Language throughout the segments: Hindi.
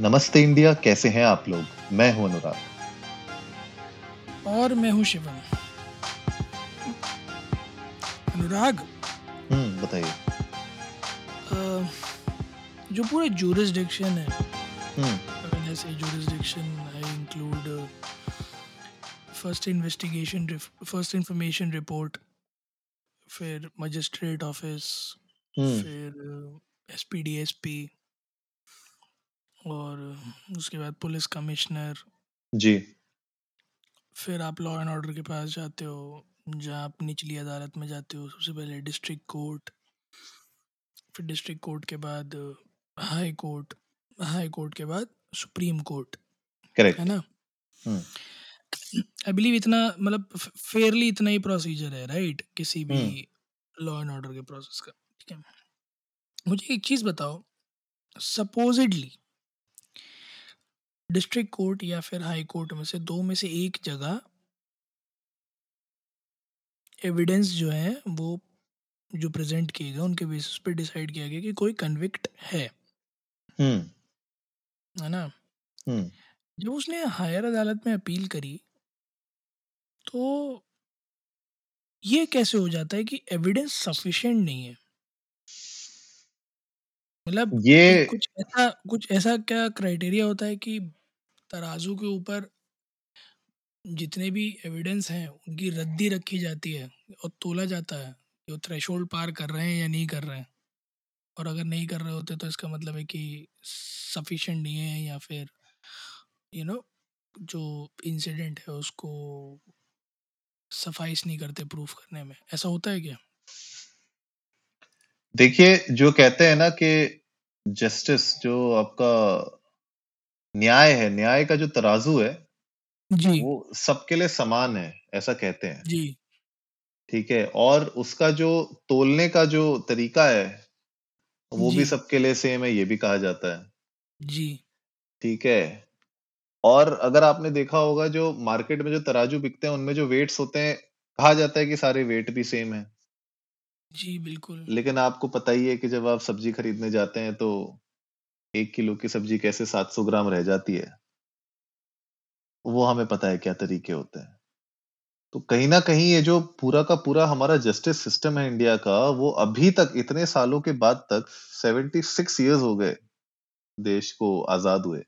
नमस्ते इंडिया कैसे हैं आप लोग? मैं हूँ अनुराग। और मैं हूँ शिवम। अनुराग? हम्म बताइए। जो पूरा जुरिस्डिक्शन है hmm. I include uh, first investigation, ref- first information report, फिर मजिस्ट्रेट ऑफ़िस हम्म। फिर S P D S P और उसके बाद पुलिस कमिश्नर। जी। फिर आप लॉ एंड ऑर्डर के पास जाते हो जहाँ आप निचली अदालत में जाते हो सबसे पहले डिस्ट्रिक्ट कोर्ट फिर डिस्ट्रिक्ट कोर्ट के बाद हाई कोर्ट हाई कोर्ट के बाद सुप्रीम कोर्ट करेक्ट है ना? हम्म। आई बिलीव इतना मतलब फेयरली इतना ही प्रोसीजर है राइट किसी भी हम्म। लॉ एंड ऑर्डर के प्रोसेस का ठीक है? मुझे एक चीज़ बताओ। सपोजिडली डिस्ट्रिक्ट कोर्ट या फिर हाई कोर्ट में से दो में से एक जगह एविडेंस जो है वो जो प्रेजेंट किए गए उनके बेसिस पे डिसाइड किया गया कि कोई कन्विक्ट है। हम्म। है ना? हम्म। जब उसने हायर अदालत में अपील करी तो ये कैसे हो जाता है कि एविडेंस सफिशिएंट नहीं है? मतलब ये कुछ ऐसा कुछ ऐसा क्या क्राइटेरिया होता है कि तराजू के ऊपर जितने भी एविडेंस हैं, उनकी रद्दी रखी जाती है और तोला जाता है कि वो थ्रेशोल्ड पार कर रहे हैं या नहीं कर रहे हैं। और अगर नहीं कर रहे होते तो इसका मतलब है कि सफिशिएंट नहीं है या फिर यू नो जो इंसिडेंट है उसको सफाइस नहीं करते प्रूफ करने में। ऐसा होता है क्या? देखिए, जो कहते हैं ना कि जस्टिस जो आपका न्याय है न्याय का जो तराजू है जी। वो सबके लिए समान है ऐसा कहते हैं। जी। ठीक है और उसका जो तोलने का जो तरीका है वो भी सबके लिए सेम है ये भी कहा जाता है। जी। ठीक है और अगर आपने देखा होगा जो मार्केट में जो तराजू बिकते हैं उनमें जो वेट्स होते हैं कहा जाता है कि सारे वेट भी सेम है। जी बिल्कुल। लेकिन आपको पता ही है कि जब आप सब्ज़ी खरीदने जाते हैं तो एक किलो की सब्ज़ी कैसे 700 ग्राम रह जाती है? वो हमें पता है क्या तरीके होते हैं। तो कहीं ना कहीं ये जो पूरा का पूरा हमारा जस्टिस सिस्टम है इंडिया का, वो अभी तक, इतने सालों के बाद तक 76 इयर्स हो गए देश को आज़ाद हुए।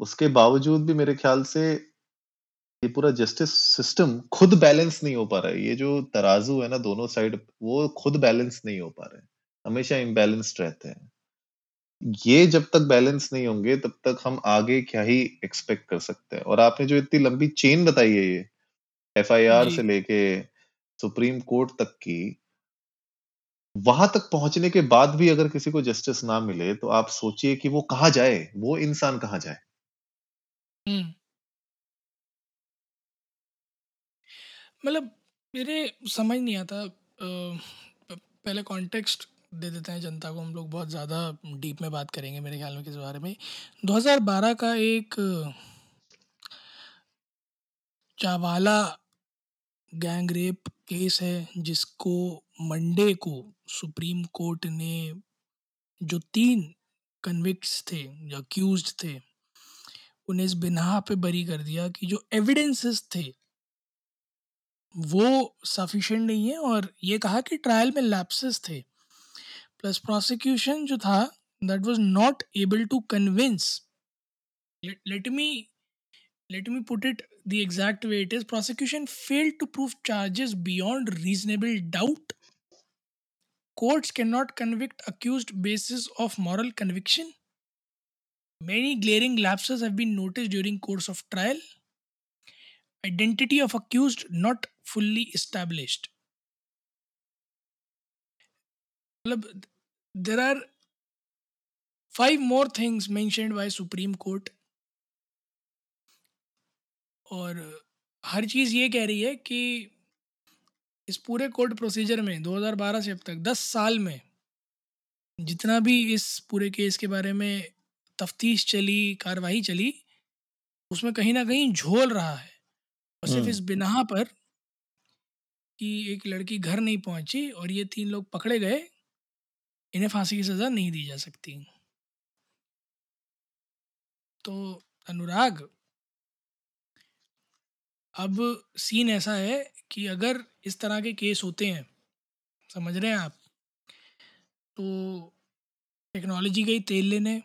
उसके बावजूद भी मेरे ख्याल से ये पूरा जस्टिस सिस्टम खुद बैलेंस नहीं हो पा रहा है। ये जो तराजू है ना, दोनों साइड वो खुद बैलेंस नहीं हो पा रहे हमेशा इम्बैलेंस्ड रहते हैं। ये जब तक बैलेंस नहीं होंगे तब तक हम आगे क्या ही एक्सपेक्ट कर सकते हैं। और आपने जो इतनी लंबी चेन बताई है ये एफआईआर से लेके सुप्रीम कोर्ट तक की वहाँ तक पहुँचने के बाद भी अगर किसी को जस्टिस ना मिले तो आप सोचिए कि वो कहा जाए वो इंसान कहा जाए। हम्म। मतलब मेरे समझ नहीं आता पहले कॉन्टेक्स्ट दे देते हैं जनता को, हम लोग बहुत ज़्यादा डीप में बात करेंगे मेरे ख्याल में किस बारे में। 2012 का एक चावाला गैंग रेप केस है, जिसको मंडे को सुप्रीम कोर्ट ने जो तीन कन्विक्ट्स थे या अक्यूज्ड थे, उन्हें इस बिना पे बरी कर दिया कि जो एविडेंसेस थे, वो सफिशेंट नहीं है और ये कहा कि ट्रायल में लैप्सेस थे। प्लस प्रोसिक्यूशन जो था that was not able to convince let me let me put it the exact way it is prosecution failed to prove charges beyond reasonable doubt courts cannot convict accused basis of moral conviction many glaring lapses have been noticed during course of trial identity of accused not fully established मतलब there are five more things mentioned by supreme court. और हर चीज़ ये कह रही है कि इस पूरे कोर्ट प्रोसीजर में 2012 से अब तक 10 साल में जितना भी इस पूरे केस के बारे में तफ्तीश चली कार्रवाई चली उसमें कहीं ना कहीं झोल रहा है। और सिर्फ़ हम्म। इस बिना पर कि एक लड़की घर नहीं पहुँची और ये तीन लोग पकड़े गए इन्हें फांसी की सज़ा नहीं दी जा सकती। तो अनुराग, अब सीन ऐसा है कि अगर इस तरह के केस होते हैं, समझ रहे हैं आप तो टेक्नोलॉजी गई तेल लेने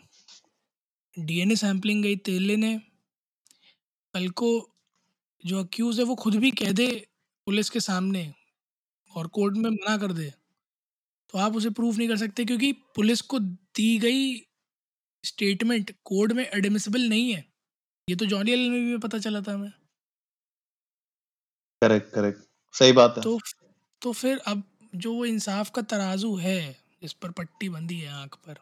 डीएनए सैम्पलिंग गई तेल लेने, कल को जो अक्यूज़ है वो खुद भी कह दे पुलिस के सामने और कोर्ट में मना कर दे। तो आप उसे प्रूफ नहीं कर सकते क्योंकि पुलिस को दी गई स्टेटमेंट कोर्ट में एडमिसिबल नहीं है। ये तो जॉनी एल में भी पता चला था हमें। करेक्ट करेक्ट सही बात है। तो तो फिर अब जो वो इंसाफ का तराजू है जिस पर पट्टी बंधी है आँख पर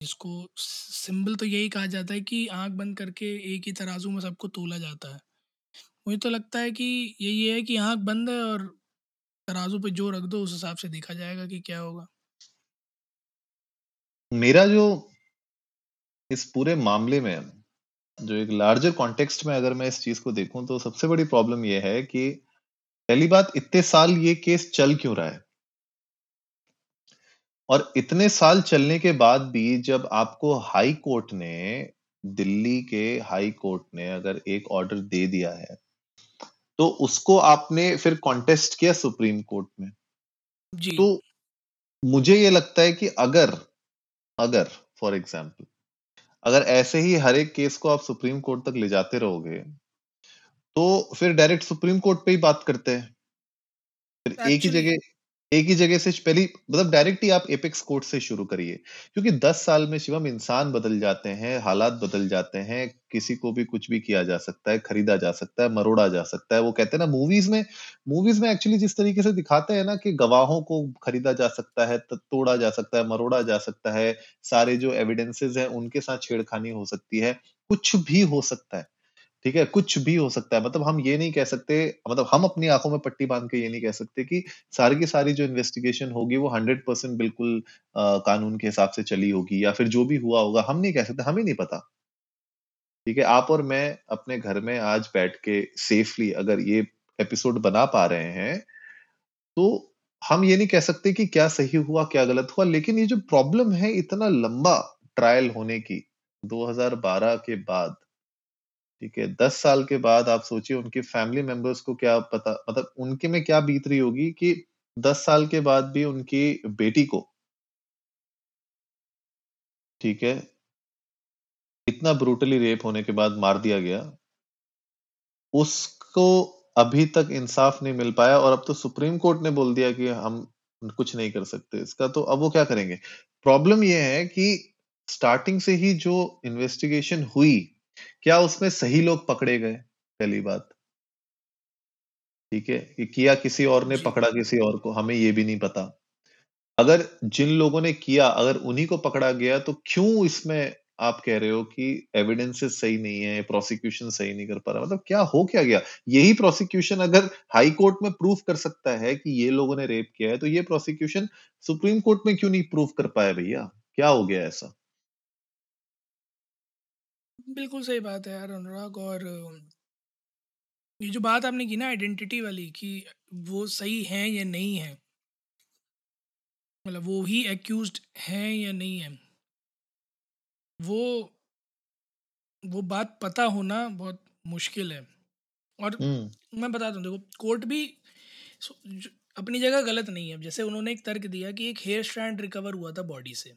जिसको सिंबल तो यही कहा जाता है कि आँख बंद करके एक ही तराजू में सबको तोला जाता है। मुझे तो लगता है कि यही है कि आँख बंद है और तराजू पे जो रख दो, उस हिसाब से देखा जाएगा कि क्या होगा। मेरा जो इस पूरे मामले में, जो एक लार्जर कॉन्टेक्स्ट में अगर मैं इस चीज़ को देखूँ तो सबसे बड़ी प्रॉब्लम यह है कि पहली बात, इतने साल ये केस चल क्यों रहा है? और इतने साल चलने के बाद भी जब आपको हाई कोर्ट ने, दिल्ली के हाई कोर्ट ने अगर एक ऑर्डर दे दिया है तो उसको आपने फिर कॉन्टेस्ट किया सुप्रीम कोर्ट में। जी। तो मुझे ये लगता है कि अगर अगर फॉर एग्ज़ाम्पल अगर ऐसे ही हर एक केस को आप सुप्रीम कोर्ट तक ले जाते रहोगे तो फिर डायरेक्ट सुप्रीम कोर्ट पे ही बात करते हैं। फिर एक ही जगह एक ही जगह से पहली मतलब डायरेक्ट ही आप एपेक्स कोर्ट से शुरू करिए। क्योंकि 10 साल में शिवम इंसान बदल जाते हैं, हालात बदल जाते हैं, किसी को भी कुछ भी किया जा सकता है, खरीदा जा सकता है, मरोड़ा जा सकता है। वो कहते हैं ना मूवीज़ में मूवीज़ में एक्चुअली जिस तरीके से दिखाते हैं ना कि गवाहों को खरीदा जा सकता है तोड़ा जा सकता है, मरोड़ा जा सकता है, सारे जो एविडेंसेज हैं, उनके साथ छेड़खानी हो सकती है, कुछ भी हो सकता है। ठीक है कुछ भी हो सकता है। मतलब हम ये नहीं कह सकते मतलब हम अपनी आँखों में पट्टी बाँध के ये नहीं कह सकते कि सारी की सारी जो इन्वेस्टिगेशन होगी वो हंड्रेड परसेंट बिल्कुल अ, कानून के हिसाब से चली होगी या फिर जो भी हुआ होगा हम नहीं कह सकते हमें नहीं पता। ठीक है आप और मैं अपने घर में आज बैठ के सेफली अगर ये एपिसोड बना पा रहे हैं तो हम ये नहीं कह सकते कि क्या सही हुआ क्या गलत हुआ लेकिन ये जो प्रॉब्लम है इतना लंबा ट्रायल होने की 2012 के बाद ठीक है 10 साल के बाद आप सोचिए उनके फैमिली मेंबर्स को क्या पता मतलब उनके में क्या बीत रही होगी कि 10 साल के बाद भी उनकी बेटी को, ठीक है, इतना ब्रूटली रेप होने के बाद मार दिया गया। उसको अभी तक इंसाफ नहीं मिल पाया और अब तो सुप्रीम कोर्ट ने बोल दिया कि हम कुछ नहीं कर सकते इसका तो अब वो क्या करेंगे? प्रॉब्लम ये है कि स्टार्टिंग से ही जो इन्वेस्टिगेशन हुई क्या उसमें सही लोग पकड़े गए? पहली बात। ठीक है? कि किया किसी और ने पकड़ा किसी और को हमें ये भी नहीं पता। अगर जिन लोगों ने किया अगर उन्हीं को पकड़ा गया तो क्यों इसमें आप कह रहे हो कि एविडेंसेस सही नहीं है प्रोसिक्यूशन सही नहीं कर पा रहा? मतलब क्या हो क्या गया? यही प्रोसिक्यूशन अगर हाई कोर्ट में प्रूफ कर सकता है कि ये लोगों ने रेप किया है तो ये प्रोसिक्यूशन सुप्रीम कोर्ट में क्यों नहीं प्रूफ कर पाया भैया? क्या हो गया ऐसा? बिल्कुल सही बात है यार अनुराग और अ, ये जो बात आपने की ना आइडेंटिटी वाली कि वो सही है या नहीं है। मतलब वो ही एक्यूज्ड हैं या नहीं है। वो वो बात पता होना बहुत मुश्किल है। और हम्म मैं बता दूँ देखो कोर्ट भी सो- जो- अपनी जगह गलत नहीं है। जैसे उन्होंने एक तर्क दिया कि एक हेयर स्ट्रैंड रिकवर हुआ था बॉडी से।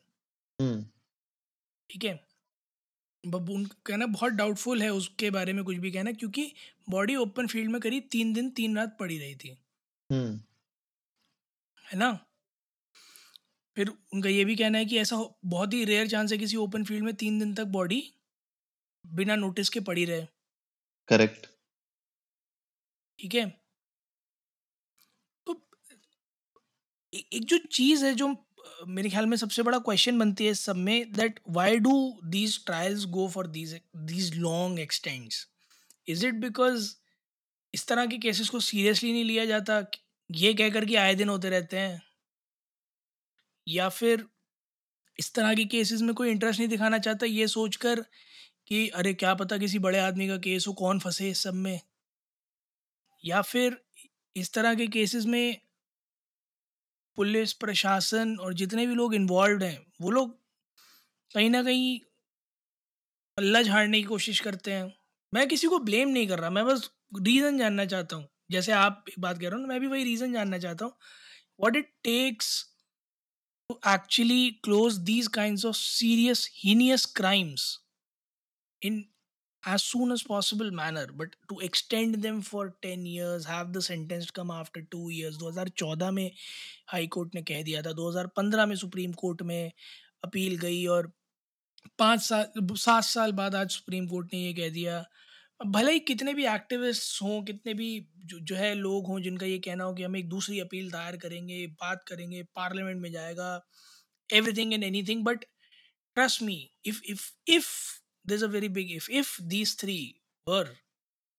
हम्म ठीक है? बब उन कहना बहुत डाउटफुल है उसके बारे में कुछ भी कहना क्योंकि बॉडी ओपन फ़ील्ड में करीब तीन दिन तीन रात पड़ी रही थी। हम्म। है ना? फिर उनका ये भी कहना है कि ऐसा बहुत ही रेयर चांस है किसी ओपन फ़ील्ड में तीन दिन तक बॉडी बिना नोटिस के पड़ी रहे। करेक्ट ठीक है? तो एक जो चीज़ है जो मेरे ख्याल में सबसे बड़ा क्वेश्चन बनती है इस सब में that why do these trials go for these these long extends is it because इस तरह के केसेस को सीरियसली नहीं लिया जाता? ये कह कर के आए दिन होते रहते हैं? या फिर इस तरह के केसेस में कोई इंटरेस्ट नहीं दिखाना चाहता? ये सोचकर कि अरे क्या पता किसी बड़े आदमी का केस हो, कौन फंसे इस सब में? या फिर इस तरह के केसेस में पुलिस, प्रशासन और जितने भी लोग इन्वॉल्व हैं, वो लोग कहीं ना कहीं पल्ला झाड़ने की कोशिश करते हैं। मैं किसी को ब्लेम नहीं कर रहा, मैं बस रीज़न जानना चाहता हूँ। जैसे आप एक बात कह रहे हो ना, मैं भी वही रीज़न जानना चाहता हूँ। What it takes to actually close these kind of serious heinous crimes in as soon as possible manner, but to extend them for 10 years, have the sentence come after 2 years 2014 में हाई कोर्ट ने कह दिया था 2015 में सुप्रीम कोर्ट में अपील गई और पाँच साल सात साल बाद आज सुप्रीम कोर्ट ने ये कह दिया। भले ही कितने भी एक्टिविस्ट हों, कितने भी जो जो है लोग हों, जिनका ये कहना हो कि हम एक दूसरी अपील दायर करेंगे, बात करेंगे पार्लियामेंट में जाएगा everything and anything but trust me if if if there's a very big if if these three were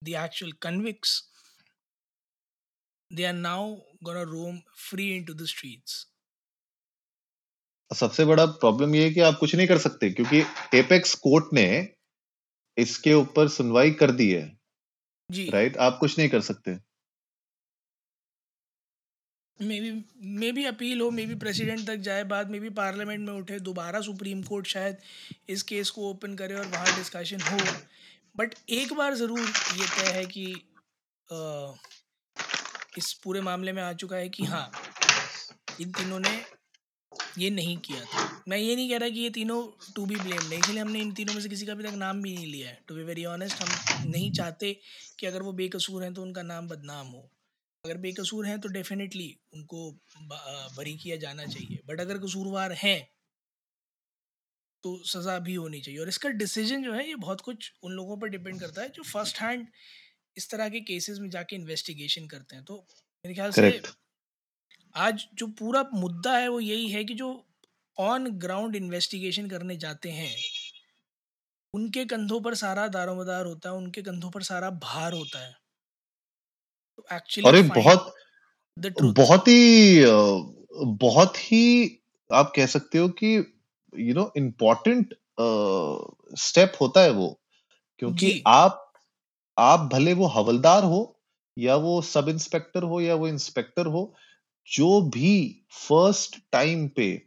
the actual convicts they are now gonna roam free into the streets सबसे बड़ा प्रॉब्लम ये है कि आप कुछ नहीं कर सकते क्योंकि एपेक्स कोर्ट ने इसके ऊपर सुनवाई कर दी है जी राइट आप कुछ नहीं कर सकते maybe maybe appeal हो मे बी प्रेसिडेंट तक जाए बाद में भी पार्लियामेंट में उठे दोबारा सुप्रीम कोर्ट शायद इस केस को ओपन करे और वहाँ डिस्कशन हो। बट एक बार ज़रूर ये तय है कि अ, इस पूरे मामले में आ चुका है कि हाँ इन तीनों ने ये नहीं किया था। मैं ये नहीं कह रहा कि ये तीनों टू बी ब्लेम नहीं इसलिए हमने इन तीनों में से किसी का अभी तक नाम भी नहीं लिया है। टू बी वेरी ऑनेस्ट हम नहीं चाहते कि अगर वो बेकसूर हैं तो उनका नाम बदनाम हो। अगर बेकसूर हैं तो डेफिनेटली उनको बरी किया जाना चाहिए। बट अगर कसूरवार हैं तो सज़ा भी होनी चाहिए। और इसका डिसीज़न जो है ये बहुत कुछ उन लोगों पर डिपेंड करता है जो फ़र्स्ट हैंड इस तरह के केसेस में जाके इन्वेस्टिगेशन करते हैं। तो मेरे ख्याल से आज जो पूरा मुद्दा है वो यही है कि जो ऑन ग्राउंड इन्वेस्टिगेशन करने जाते हैं उनके कंधों पर सारा दारोमदार होता है उनके कंधों पर सारा भार होता है। एक्चुअली ये बहुत बहुत ही बहुत ही आप कह सकते हो कि यू नो इम्पोर्टेंट स्टेप होता है वो। क्योंकि आप आप भले वो हवलदार हो या वो सब इंस्पेक्टर हो या वो इंस्पेक्टर हो जो भी फ़र्स्ट टाइम पे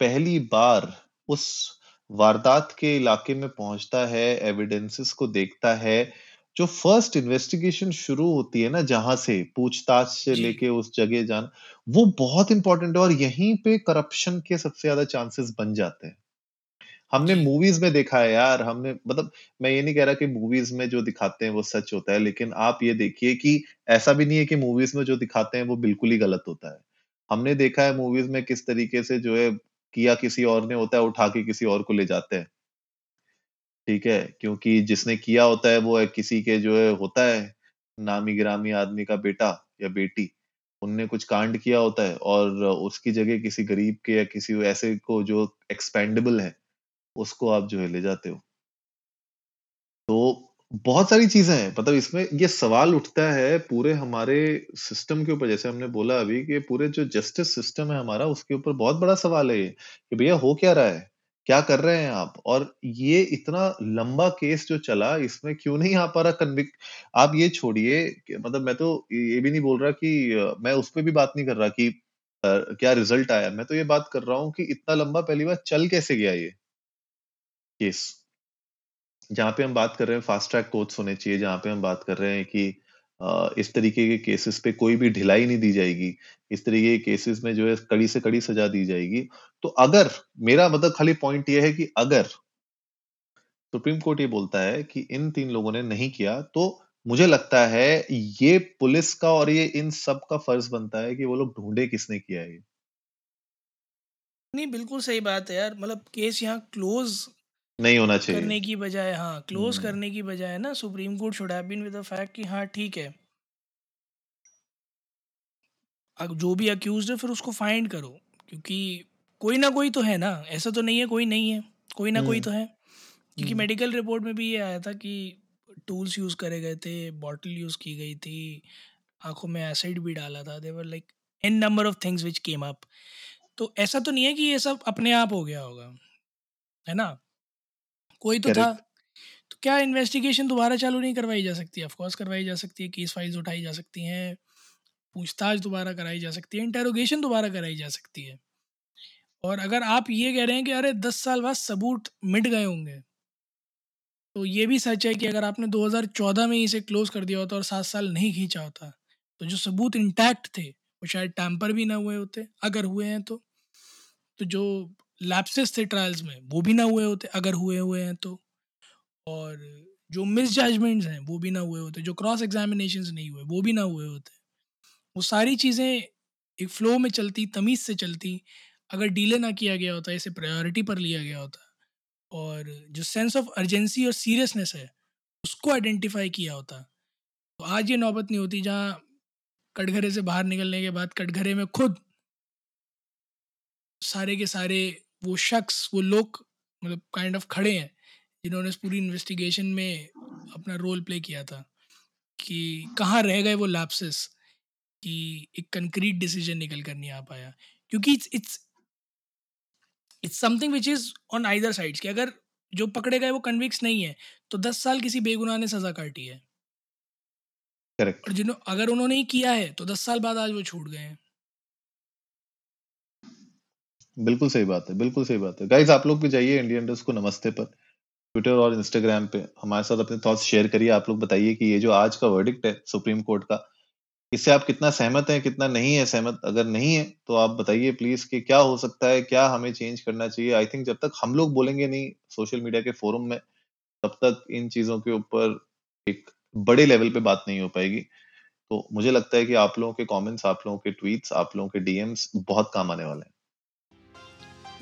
पहली बार उस वारदात के इलाके में पहुँचता है एविडेंसेस को देखता है जो फ़र्स्ट इन्वेस्टिगेशन शुरू होती है ना जहाँ से पूछताछ से लेके उस जगह जान वो बहुत इंपॉर्टेंट है और यहीं पे करप्शन के सबसे ज़्यादा चांसेस बन जाते हैं। हमने मूवीज़ में देखा है यार हमने मतलब मैं ये नहीं कह रहा कि मूवीज़ में जो दिखाते हैं वो सच होता है लेकिन आप ये देखिए कि ऐसा भी नहीं है कि मूवीज़ में जो दिखाते हैं वो बिल्कुल ही गलत होता है। हमने देखा है मूवीज़ में किस तरीके से जो है किया किसी और ने होता है उठा के किसी और को ले जाते हैं। ठीक है? क्योंकि जिसने किया होता है, वो है किसी के जो है, होता है नामी गिरामी आदमी का बेटा या बेटी। उनने कुछ कांड किया होता है और उसकी जगह किसी गरीब के या किसी ऐसे को जो एक्सपेंडेबल है, उसको आप जो है ले जाते हो। तो बहुत सारी चीज़ें हैं। मतलब इसमें ये सवाल उठता है पूरे हमारे सिस्टम के ऊपर। जैसे हमने बोला अभी कि पूरे जो जस्टिस सिस्टम है हमारा, उसके ऊपर बहुत बड़ा सवाल है ये। कि भैया हो क्या रहा है? क्या कर रहे हैं आप? और ये इतना लंबा केस जो चला इसमें क्यों नहीं आ पा रहा कन्विक्ट आप ये छोड़िए मतलब मैं तो ये भी नहीं बोल रहा कि मैं उस पर भी बात नहीं कर रहा कि अ, क्या रिज़ल्ट आया। मैं तो ये बात कर रहा हूँ कि इतना लंबा पहली बार चल कैसे गया ये केस? जहाँ पे हम बात कर रहे हैं फास्ट ट्रैक कोर्ट्स होने चाहिए जहाँ पे हम बात कर रहे हैं कि इस तरीके के केसेस पे कोई भी ढिलाई नहीं दी जाएगी। इस तरीके के केसेस में जो है कड़ी से कड़ी सजा दी जाएगी। तो अगर, मेरा मतलब खाली पॉइंट ये है कि अगर सुप्रीम कोर्ट ये बोलता है कि इन तीन लोगों ने नहीं किया तो मुझे लगता है ये पुलिस का और ये इन सब का फ़र्ज़ बनता है कि वो लोग ढूंढे किसने किया है नहीं, बिल्कुल सही बात है यार। मतलब केस यहाँ क्लोज नहीं होना चाहिए। करने की बजाय हाँ क्लोज हम्म, करने की बजाय ना supreme court should have been with the fact कि हाँ ठीक है। अब जो भी अक्यूज है फिर उसको फाइंड करो क्योंकि कोई ना कोई तो है ना ऐसा तो नहीं है कोई नहीं है कोई ना कोई हम्म, तो है। क्योंकि हम्म, मेडिकल रिपोर्ट में भी ये आया था कि टूल्स यूज़ करे गए थे बॉटल यूज़ की गई थी आँखों में एसिड भी डाला था देवर like in number of things which came up तो ऐसा तो नहीं है कि ये सब अपने आप हो गया होगा है ना? कोई तो था। तो क्या इन्वेस्टिगेशन दोबारा चालू नहीं करवाई जा सकती? ऑफ़ कोर्स करवाई जा सकती है केस फाइल्स उठाई जा सकती हैं पूछताछ दोबारा कराई जा सकती है इंटेरोगेशन दोबारा कराई जा सकती है। और अगर आप ये कह रहे हैं कि अरे दस साल बाद सबूत मिट गए होंगे तो ये भी सच है कि अगर आपने 2014 में ही इसे क्लोज़ कर दिया होता और सात साल नहीं खींचा होता, तो जो सबूत इंटैक्ट थे, वो शायद टैम्पर भी ना हुए होते, अगर हुए हैं तो। तो जो लैप्सेस थे ट्रायल्स में, वो भी ना हुए होते, अगर हुए हुए हैं तो। और जो मिसजजमेंट्स हैं, वो भी ना हुए होते, जो क्रॉस एग्ज़ामिनेशंस नहीं हुए, वो भी ना हुए होते। वो सारी चीज़ें एक फ़्लो में चलती, तमीज़ से चलती, अगर डीले ना किया गया होता, इसे प्रायोरिटी पर लिया गया होता और जो सेंस ऑफ़ अर्जेंसी और सीरियसनेस है, उसको आइडेंटिफ़ाई किया होता, तो आज ये नौबत नहीं होती जहाँ कटघरे से बाहर निकलने के बाद कटघरे में खुद सारे के सारे वो शख्स, वो लोग मतलब काइंड ऑफ़ खड़े हैं, जिन्होंने इस पूरी इन्वेस्टिगेशन में अपना रोल प्ले किया था, कि कहाँ रह गए वो लैप्सेस कि एक कंक्रीट डिसीज़न निकल कर नहीं आ पाया। क्योंकि it's it's it's something which is on either sides कि अगर जो पकड़े गए वो कन्विक्स नहीं है, तो 10 साल किसी बेगुनाह ने सज़ा काटी है। करेक्ट। और जिन्हों अगर उन्होंने ही किया है, तो 10 साल बाद आज वो छूट गए हैं। बिल्कुल सही बात है, बिल्कुल सही बात है। गाइज़ आप लोग भी जाइए इंडियन को नमस्ते पर, ट्विटर और इंस्टाग्राम पे हमारे साथ अपने थॉट्स शेयर करिए। आप लोग बताइए कि ये जो आज का वर्डिक्ट है सुप्रीम कोर्ट का, इससे आप कितना सहमत हैं, कितना नहीं है सहमत? अगर नहीं है, तो आप बताइए प्लीज़ कि क्या हो सकता है, क्या हमें चेंज करना चाहिए? आई थिंक जब तक हम लोग बोलेंगे नहीं सोशल मीडिया के फोरम में, तब तक इन चीज़ों के ऊपर एक बड़े लेवल पे बात नहीं हो पाएगी। तो मुझे लगता है कि आप लोगों के कमेंट्स, आप लोगों के ट्वीट्स, आप लोगों के डीएम्स बहुत काम आने वाले हैं।